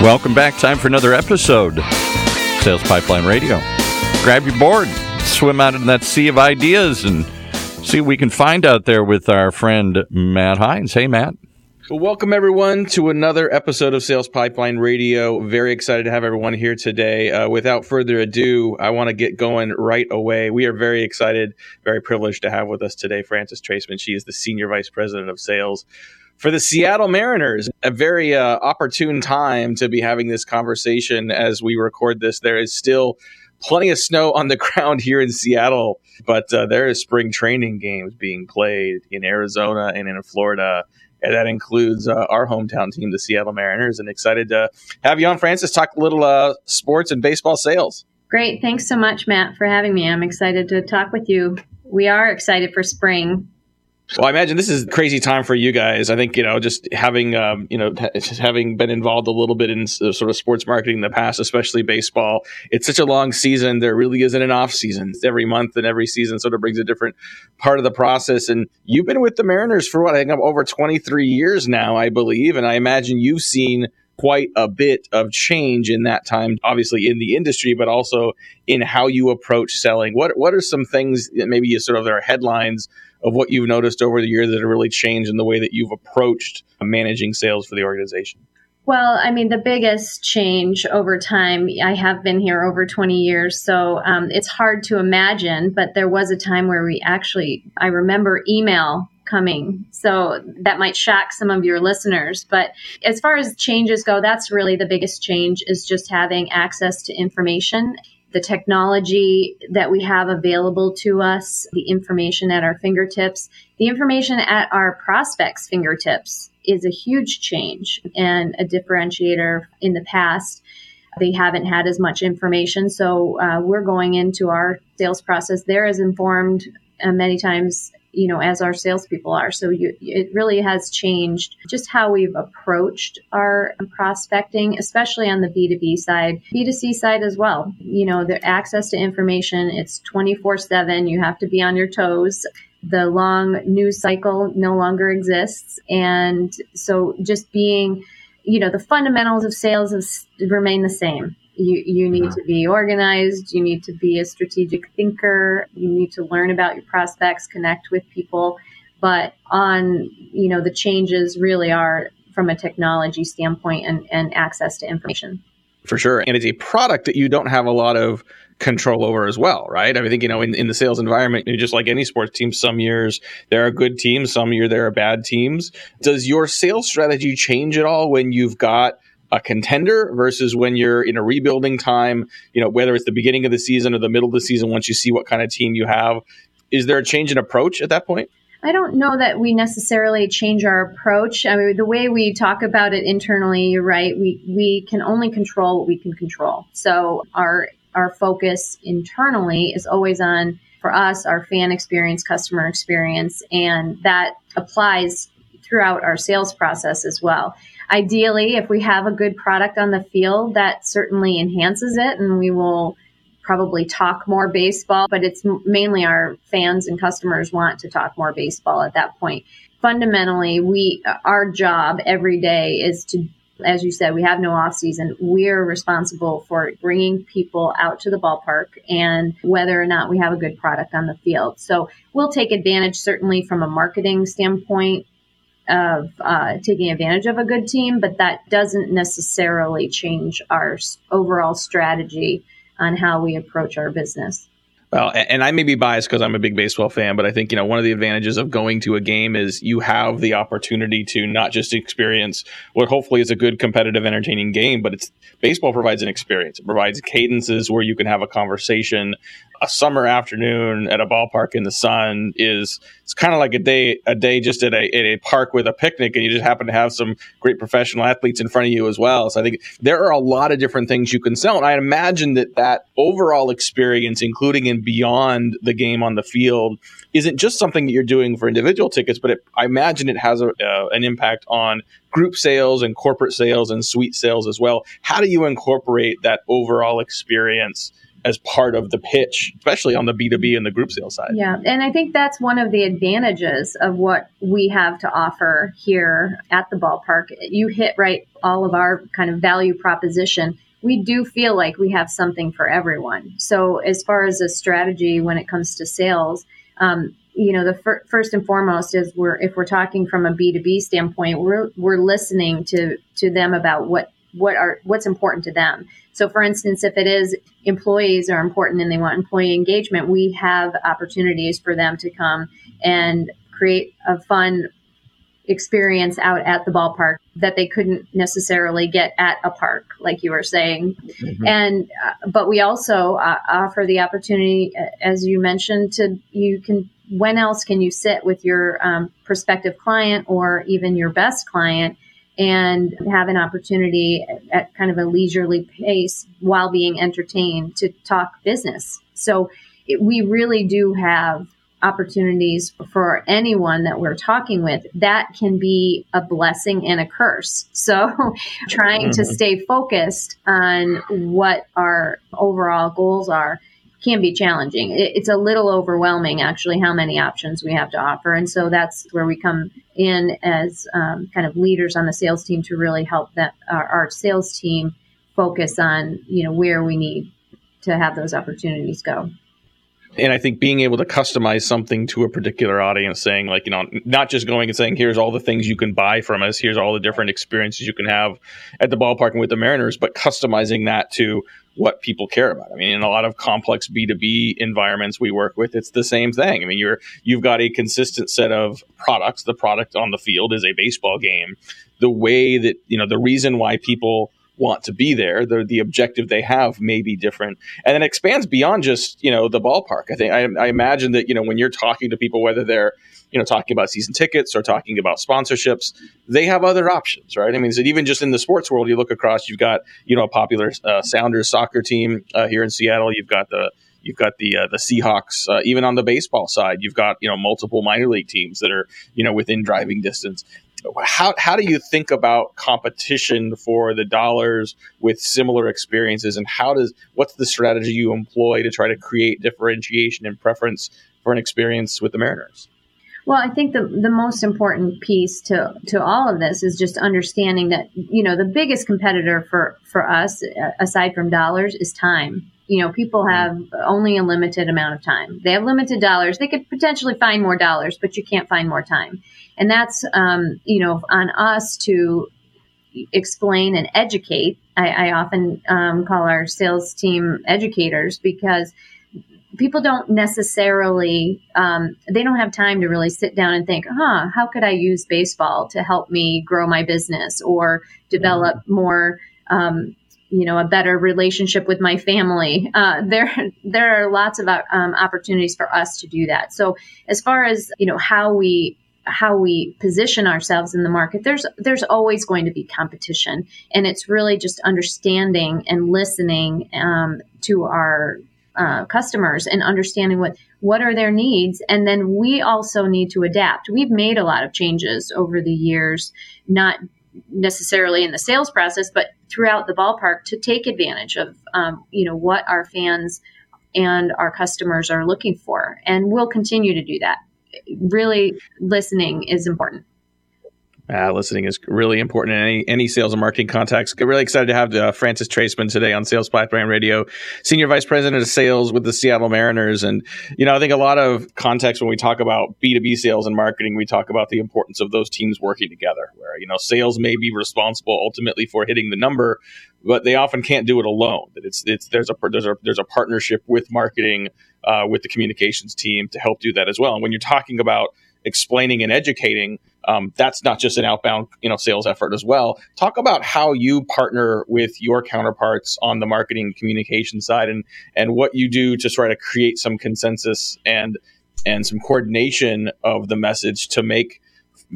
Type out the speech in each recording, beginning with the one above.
Welcome back. Time for another episode. Sales Pipeline Radio. Grab your board, swim out in that sea of ideas, and see what we can find out there with our friend Matt Heinz. Hey, Matt. Well, welcome everyone to another episode of Sales Pipeline Radio. Very excited to have everyone here today. Uh, without further ado, I want to get going right away. We are very excited, very privileged to have with us today Frances Traisman. She is the Senior Vice President of Sales for the Seattle Mariners. A very uh, opportune time to be having this conversation as we record this. There is still plenty of snow on the ground here in Seattle, but uh, there is spring training games being played in Arizona and in Florida and that includes uh, our hometown team, the Seattle Mariners. And excited to have you on, Frances, talk a little uh, sports and baseball sales. Great. Thanks so much, Matt, for having me. I'm excited to talk with you. We are excited for spring. Well, I imagine this is a crazy time for you guys. I think you know, just having um, you know, just having been involved a little bit in sort of sports marketing in the past, especially baseball. It's such a long season. There really isn't an off season. Every month and every season sort of brings a different part of the process. And you've been with the Mariners for what I think over 23 years now, I believe, and I imagine you've seen quite a bit of change in that time, obviously in the industry, but also in how you approach selling. What what are some things that maybe you sort of there are headlines of what you've noticed over the years that have really changed in the way that you've approached managing sales for the organization? Well, I mean, the biggest change over time, I have been here over 20 years, so um, it's hard to imagine, but there was a time where we actually, I remember email coming. So that might shock some of your listeners. But as far as changes go, that's really the biggest change is just having access to information the technology that we have available to us, the information at our fingertips, the information at our prospects' fingertips is a huge change and a differentiator in the past. They haven't had as much information. So uh, we're going into our sales process. They're as informed uh, many times you know, as our salespeople are. So you, it really has changed just how we've approached our prospecting, especially on the B2B side, B2C side as well. You know, the access to information, it's 24 7. You have to be on your toes. The long news cycle no longer exists. And so just being, you know, the fundamentals of sales have remain the same you, you need to be organized. You need to be a strategic thinker. You need to learn about your prospects, connect with people. But on, you know, the changes really are from a technology standpoint and, and access to information. For sure. And it's a product that you don't have a lot of control over as well, right? I mean, I think, you know, in, in the sales environment, just like any sports team, some years there are good teams, some year there are bad teams. Does your sales strategy change at all when you've got a contender versus when you're in a rebuilding time, you know, whether it's the beginning of the season or the middle of the season, once you see what kind of team you have. Is there a change in approach at that point? I don't know that we necessarily change our approach. I mean, the way we talk about it internally, you're right. We we can only control what we can control. So our our focus internally is always on for us our fan experience, customer experience, and that applies throughout our sales process as well. Ideally, if we have a good product on the field, that certainly enhances it, and we will probably talk more baseball, but it's mainly our fans and customers want to talk more baseball at that point. Fundamentally, we our job every day is to as you said, we have no off season. We're responsible for bringing people out to the ballpark and whether or not we have a good product on the field. So we'll take advantage certainly from a marketing standpoint of uh, taking advantage of a good team, but that doesn't necessarily change our overall strategy on how we approach our business. Well, and I may be biased because I'm a big baseball fan, but I think you know one of the advantages of going to a game is you have the opportunity to not just experience what hopefully is a good, competitive, entertaining game, but it's baseball provides an experience. It provides cadences where you can have a conversation a summer afternoon at a ballpark in the sun is it's kind of like a day a day just at a, at a park with a picnic and you just happen to have some great professional athletes in front of you as well so i think there are a lot of different things you can sell and i imagine that that overall experience including and beyond the game on the field isn't just something that you're doing for individual tickets but it, i imagine it has a, uh, an impact on group sales and corporate sales and suite sales as well how do you incorporate that overall experience as part of the pitch, especially on the B2B and the group sales side. Yeah. And I think that's one of the advantages of what we have to offer here at the ballpark. You hit right all of our kind of value proposition. We do feel like we have something for everyone. So, as far as a strategy when it comes to sales, um, you know, the fir- first and foremost is we're if we're talking from a B two B standpoint, we're we're listening to to them about what what are what's important to them. So, for instance, if it is employees are important and they want employee engagement, we have opportunities for them to come and create a fun experience out at the ballpark that they couldn't necessarily get at a park like you were saying mm-hmm. and uh, but we also uh, offer the opportunity as you mentioned to you can when else can you sit with your um, prospective client or even your best client and have an opportunity at kind of a leisurely pace while being entertained to talk business. So it, we really do have opportunities for anyone that we're talking with that can be a blessing and a curse. So trying to mm-hmm. stay focused on what our overall goals are can be challenging. it's a little overwhelming, actually, how many options we have to offer. And so that's where we come in as um, kind of leaders on the sales team to really help that our, our sales team focus on, you know, where we need to have those opportunities go and I think being able to customize something to a particular audience, saying like you know, not just going and saying here's all the things you can buy from us, here's all the different experiences you can have at the ballpark and with the Mariners, but customizing that to what people care about. I mean, in a lot of complex B2B environments we work with, it's the same thing. I mean, you're you've got a consistent set of products. The product on the field is a baseball game. The way that, you know, the reason why people want to be there. The, the objective they have may be different, and then expands beyond just you know the ballpark. I think I, I imagine that you know when you're talking to people, whether they're you know talking about season tickets or talking about sponsorships, they have other options, right? I mean, so even just in the sports world, you look across, you've got you know a popular uh, Sounders soccer team uh, here in Seattle. You've got the You've got the uh, the Seahawks. Uh, even on the baseball side, you've got you know multiple minor league teams that are you know within driving distance how how do you think about competition for the dollars with similar experiences and how does what's the strategy you employ to try to create differentiation and preference for an experience with the Mariners? Well, I think the the most important piece to to all of this is just understanding that you know the biggest competitor for for us uh, aside from dollars is time you know, people have only a limited amount of time. They have limited dollars. They could potentially find more dollars, but you can't find more time. And that's, um, you know, on us to explain and educate. I, I often um, call our sales team educators because people don't necessarily um, they don't have time to really sit down and think huh how could i use baseball to help me grow my business or develop more um, you know a better relationship with my family. Uh, there there are lots of um, opportunities for us to do that. So as far as you know how we how we position ourselves in the market there's there's always going to be competition. And it's really just understanding and listening um, to our uh, customers and understanding what what are their needs. And then we also need to adapt. We've made a lot of changes over the years not necessarily in the sales process, but throughout the ballpark to take advantage of um, you know what our fans and our customers are looking for, and we'll continue to do that. Really, listening is important. Uh, listening is really important in any, any sales and marketing contacts. Really excited to have uh, Frances Traisman today on Sales Pipeline Radio, Senior Vice President of Sales with the Seattle Mariners. And, you know, I think a lot of context when we talk about B2B sales and marketing, we talk about the importance of those teams working together, where, you know, sales may be responsible ultimately for hitting the number, but they often can't do it alone. That it's, it's, there's a, there's a, there's a partnership with marketing, uh, with the communications team to help do that as well. And when you're talking about explaining and educating, um, that's not just an outbound you know sales effort as well. Talk about how you partner with your counterparts on the marketing communication side and and what you do to try to create some consensus and and some coordination of the message to make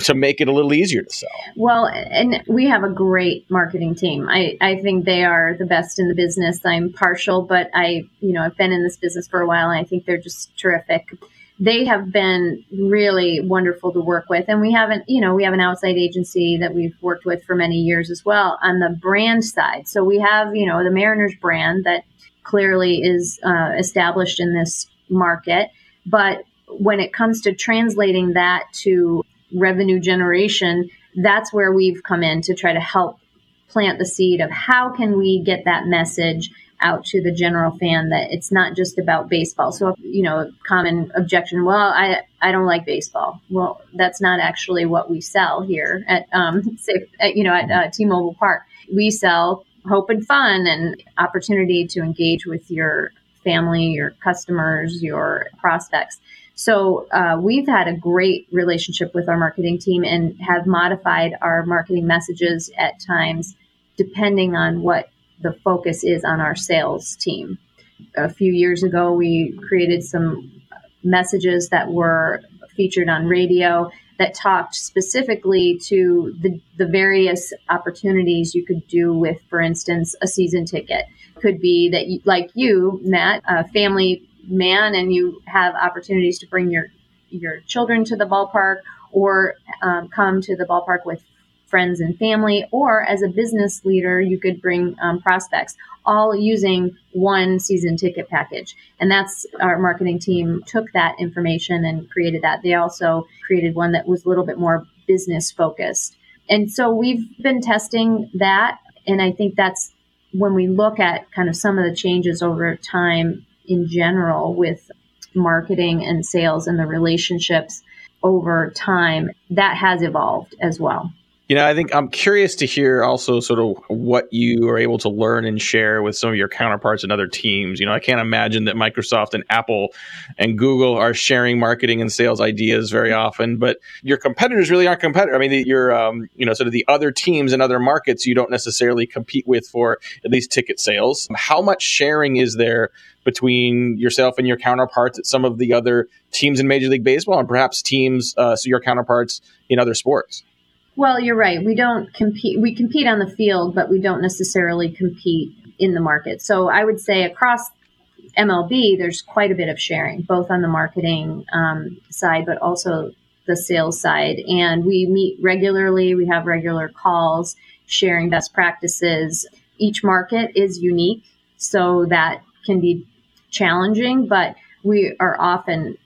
to make it a little easier to sell. Well, and we have a great marketing team. I, I think they are the best in the business. I'm partial, but I, you know, I've been in this business for a while and I think they're just terrific they have been really wonderful to work with. And we haven't, you know, we have an outside agency that we've worked with for many years as well on the brand side. So we have, you know, the Mariners brand that clearly is uh, established in this market. But when it comes to translating that to revenue generation, that's where we've come in to try to help plant the seed of how can we get that message out to the general fan that it's not just about baseball. So, you know, common objection, well, I, I don't like baseball. Well, that's not actually what we sell here at, um, at, you know, at uh, T-Mobile Park. We sell hope and fun and opportunity to engage with your family, your customers, your prospects. So uh, we've had a great relationship with our marketing team and have modified our marketing messages at times depending on what the focus is on our sales team. A few years ago, we created some messages that were featured on radio that talked specifically to the, the various opportunities you could do with, for instance, a season ticket. Could be that, you, like you, Matt, a family man, and you have opportunities to bring your your children to the ballpark or um, come to the ballpark with friends and family, or as a business leader, you could bring um, prospects, all using one season ticket package. And that's our marketing team took that information and created that. They also created one that was a little bit more business focused. And so we've been testing that. And I think that's when we look at kind of some of the changes over time in general with marketing and sales and the relationships over time, that has evolved as well. You know, I think I'm curious to hear also sort of what you are able to learn and share with some of your counterparts and other teams. You know, I can't imagine that Microsoft and Apple and Google are sharing marketing and sales ideas very often, but your competitors really aren't competitors. I mean, your, um, you know, sort of the other teams and other markets you don't necessarily compete with for at least ticket sales. How much sharing is there between yourself and your counterparts at some of the other teams in Major League Baseball and perhaps teams, uh, so your counterparts in other sports? Well, you're right. We don't compete. We compete on the field, but we don't necessarily compete in the market. So I would say across MLB, there's quite a bit of sharing, both on the marketing um, side, but also the sales side. And we meet regularly. We have regular calls, sharing best practices. Each market is unique, so that can be challenging, but we are often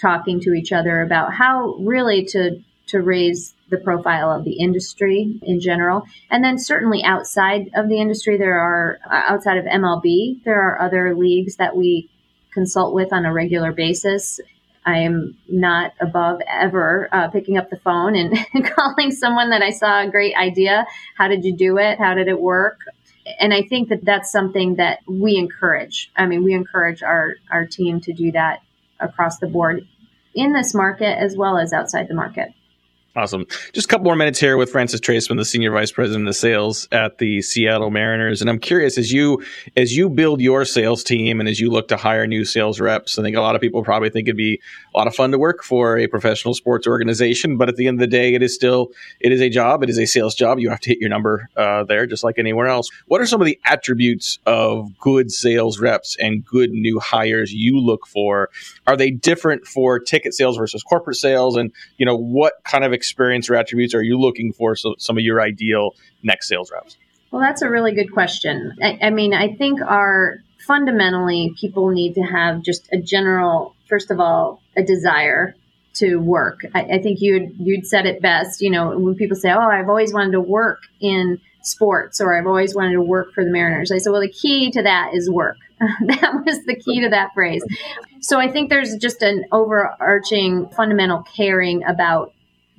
talking to each other about how really to to raise the profile of the industry in general. And then certainly outside of the industry, there are uh, outside of MLB, there are other leagues that we consult with on a regular basis. I am not above ever uh, picking up the phone and calling someone that I saw a great idea. How did you do it? How did it work? And I think that that's something that we encourage. I mean, we encourage our, our team to do that across the board in this market as well as outside the market. Awesome. Just a couple more minutes here with Frances Traisman, the senior vice president of sales at the Seattle Mariners. And I'm curious as you as you build your sales team and as you look to hire new sales reps, I think a lot of people probably think it'd be a lot of fun to work for a professional sports organization. But at the end of the day, it is still it is a job. It is a sales job. You have to hit your number uh, there, just like anywhere else. What are some of the attributes of good sales reps and good new hires you look for? Are they different for ticket sales versus corporate sales? And you know what kind of experience or attributes are you looking for so some of your ideal next sales reps? Well, that's a really good question. I, I mean, I think our fundamentally people need to have just a general, first of all, a desire to work. I, I think you'd you'd said it best. You know, when people say, "Oh, I've always wanted to work in sports," or "I've always wanted to work for the Mariners," I said, "Well, the key to that is work." that was the key to that phrase. So I think there's just an overarching fundamental caring about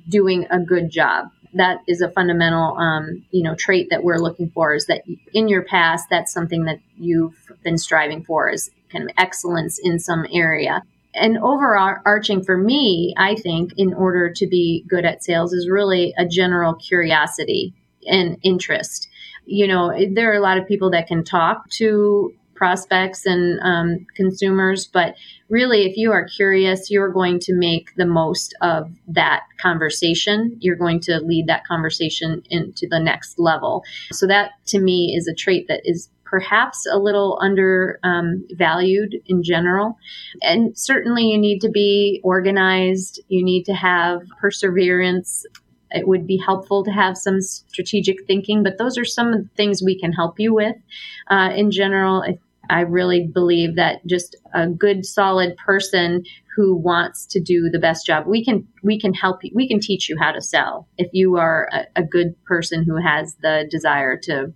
doing a good job. That is a fundamental, um, you know, trait that we're looking for. Is that in your past, that's something that you've been striving for is kind of excellence in some area. And overarching for me, I think, in order to be good at sales, is really a general curiosity and interest. You know, there are a lot of people that can talk to prospects and um, consumers. But really, if you are curious, you're going to make the most of that conversation. You're going to lead that conversation into the next level. So, that to me is a trait that is perhaps a little undervalued um, in general. And certainly, you need to be organized, you need to have perseverance it would be helpful to have some strategic thinking, but those are some of the things we can help you with. Uh, in general, I really believe that just a good, solid person who wants to do the best job, we can we can help you. We can teach you how to sell if you are a, a good person who has the desire to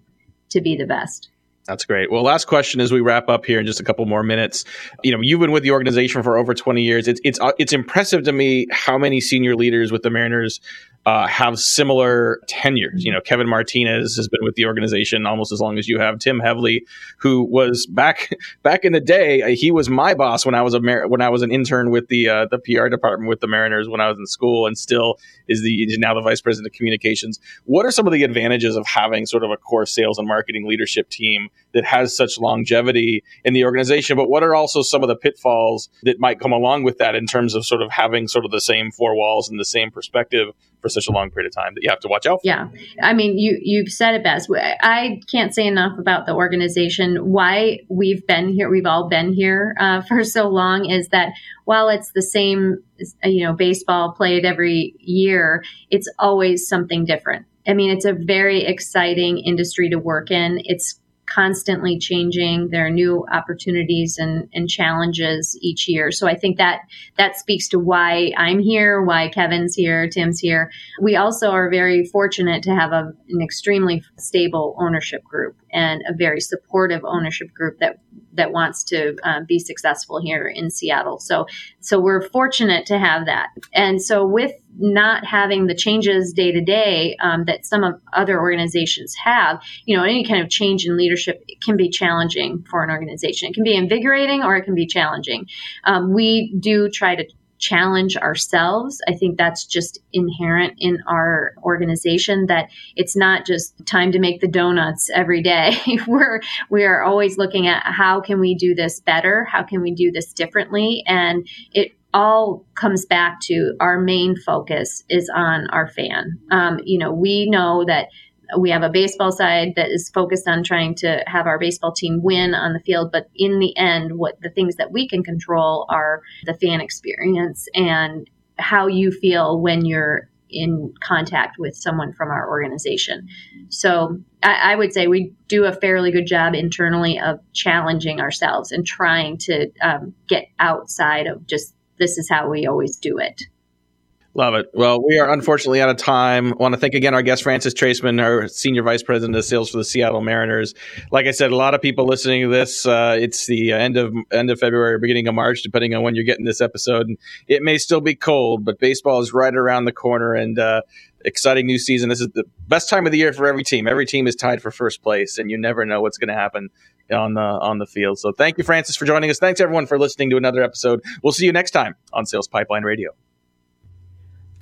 to be the best. That's great. Well, last question as we wrap up here in just a couple more minutes. You know, you've been with the organization for over 20 years. It's it's uh, it's impressive to me how many senior leaders with the Mariners uh, have similar tenures. You know, Kevin Martinez has been with the organization almost as long as you have. Tim Hevly, who was back back in the day, uh, he was my boss when I was a Mar- when I was an intern with the uh, the PR department with the Mariners when I was in school, and still is the is now the vice president of communications. What are some of the advantages of having sort of a core sales and marketing leadership team that has such longevity in the organization? But what are also some of the pitfalls that might come along with that in terms of sort of having sort of the same four walls and the same perspective for such a long period of time that you have to watch out for. Yeah. I mean, you, you've said it best. I can't say enough about the organization. Why we've been here, we've all been here uh, for so long is that while it's the same, you know, baseball played every year, it's always something different. I mean, it's a very exciting industry to work in. It's constantly changing. There are new opportunities and, and challenges each year. So I think that that speaks to why I'm here, why Kevin's here, Tim's here. We also are very fortunate to have a, an extremely stable ownership group and a very supportive ownership group that that wants to uh, be successful here in Seattle. So so we're fortunate to have that. And so with not having the changes day to day um, that some of other organizations have, you know, any kind of change in leadership can be challenging for an organization. It can be invigorating or it can be challenging. Um, we do try to challenge ourselves. I think that's just inherent in our organization that it's not just time to make the donuts every day. We're we are always looking at how can we do this better? How can we do this differently? And it all comes back to our main focus is on our fan. Um, you know, we know that we have a baseball side that is focused on trying to have our baseball team win on the field but in the end what the things that we can control are the fan experience and how you feel when you're in contact with someone from our organization. So I, I would say we do a fairly good job internally of challenging ourselves and trying to um, get outside of just this is how we always do it Love it. Well, we are unfortunately out of time. I want to thank again our guest, Frances Traisman, our Senior Vice President of Sales for the Seattle Mariners. Like I said, a lot of people listening to this, uh, it's the end of end of February or beginning of March, depending on when you're getting this episode. And it may still be cold, but baseball is right around the corner and uh, exciting new season. This is the best time of the year for every team. Every team is tied for first place, and you never know what's going to happen on the on the field. So thank you, Frances, for joining us. Thanks everyone for listening to another episode. We'll see you next time on Sales Pipeline Radio.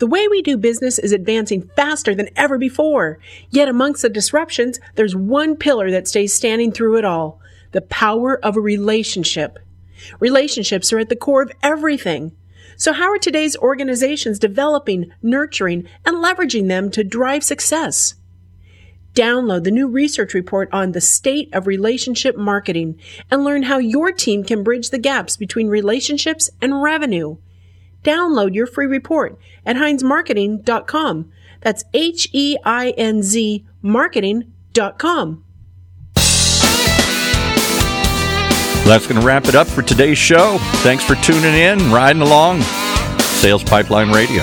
The way we do business is advancing faster than ever before. Yet amongst the disruptions, there's one pillar that stays standing through it all. The power of a relationship. Relationships are at the core of everything. So how are today's organizations developing, nurturing, and leveraging them to drive success? Download the new research report on the state of relationship marketing and learn how your team can bridge the gaps between relationships and revenue. Download your free report at heinzmarketing.com. That's H E I N Z marketing.com. That's going to wrap it up for today's show. Thanks for tuning in, riding along. Sales Pipeline Radio,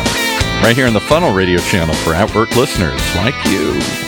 right here on the Funnel Radio channel for Outwork listeners like you.